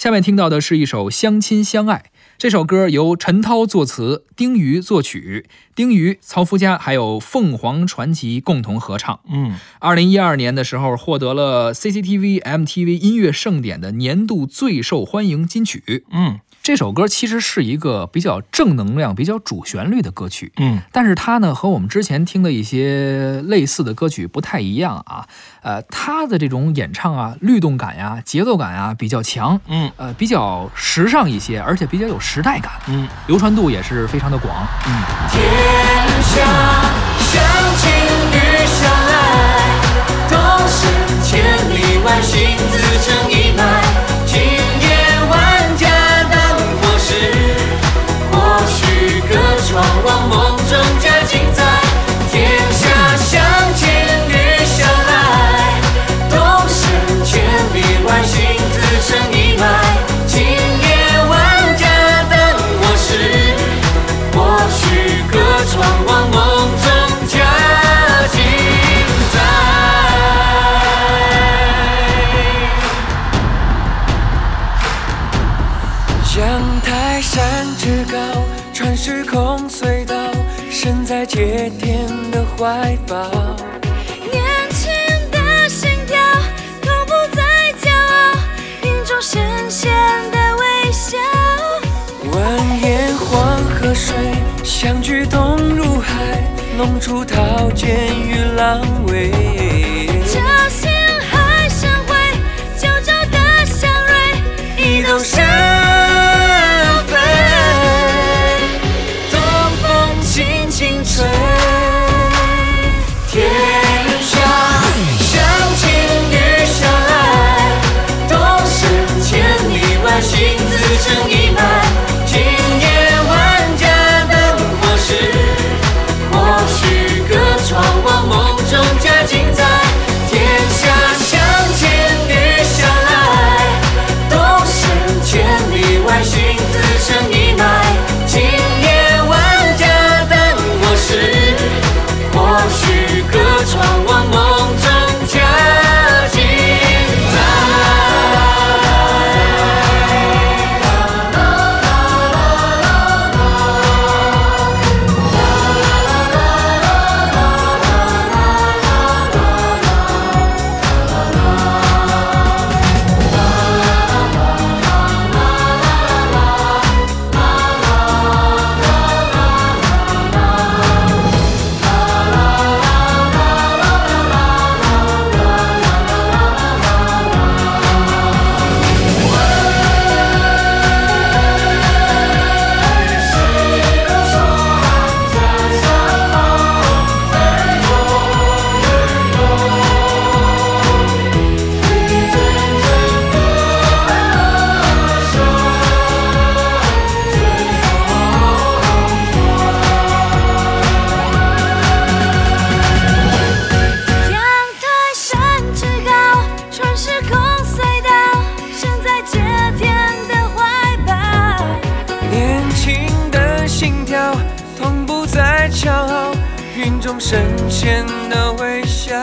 下面听到的是一首《相亲相爱》。这首歌由陈涛作词，丁瑜作曲，丁瑜、曹福佳还有凤凰传奇共同合唱。嗯，二零一二年的时候，获得了 CCTV MTV 音乐盛典的年度最受欢迎金曲。嗯这首歌其实是一个比较正能量、比较主旋律的歌曲。嗯但是它呢和我们之前听的一些类似的歌曲不太一样啊，呃，它的这种演唱啊，律动感呀、节奏感呀比较强，嗯呃，比较时尚一些，而且比较有时代感，嗯流传度也是非常的广。嗯，天下相亲与相爱，都是千里外行自成一阳台山之高，穿时空隧道，身在接天的怀抱。年轻的心跳，同步在骄傲，云中深陷的微笑。蜿蜒黄河水，相聚东入海，弄出桃剑与狼尾。骄傲，云中神仙的微笑。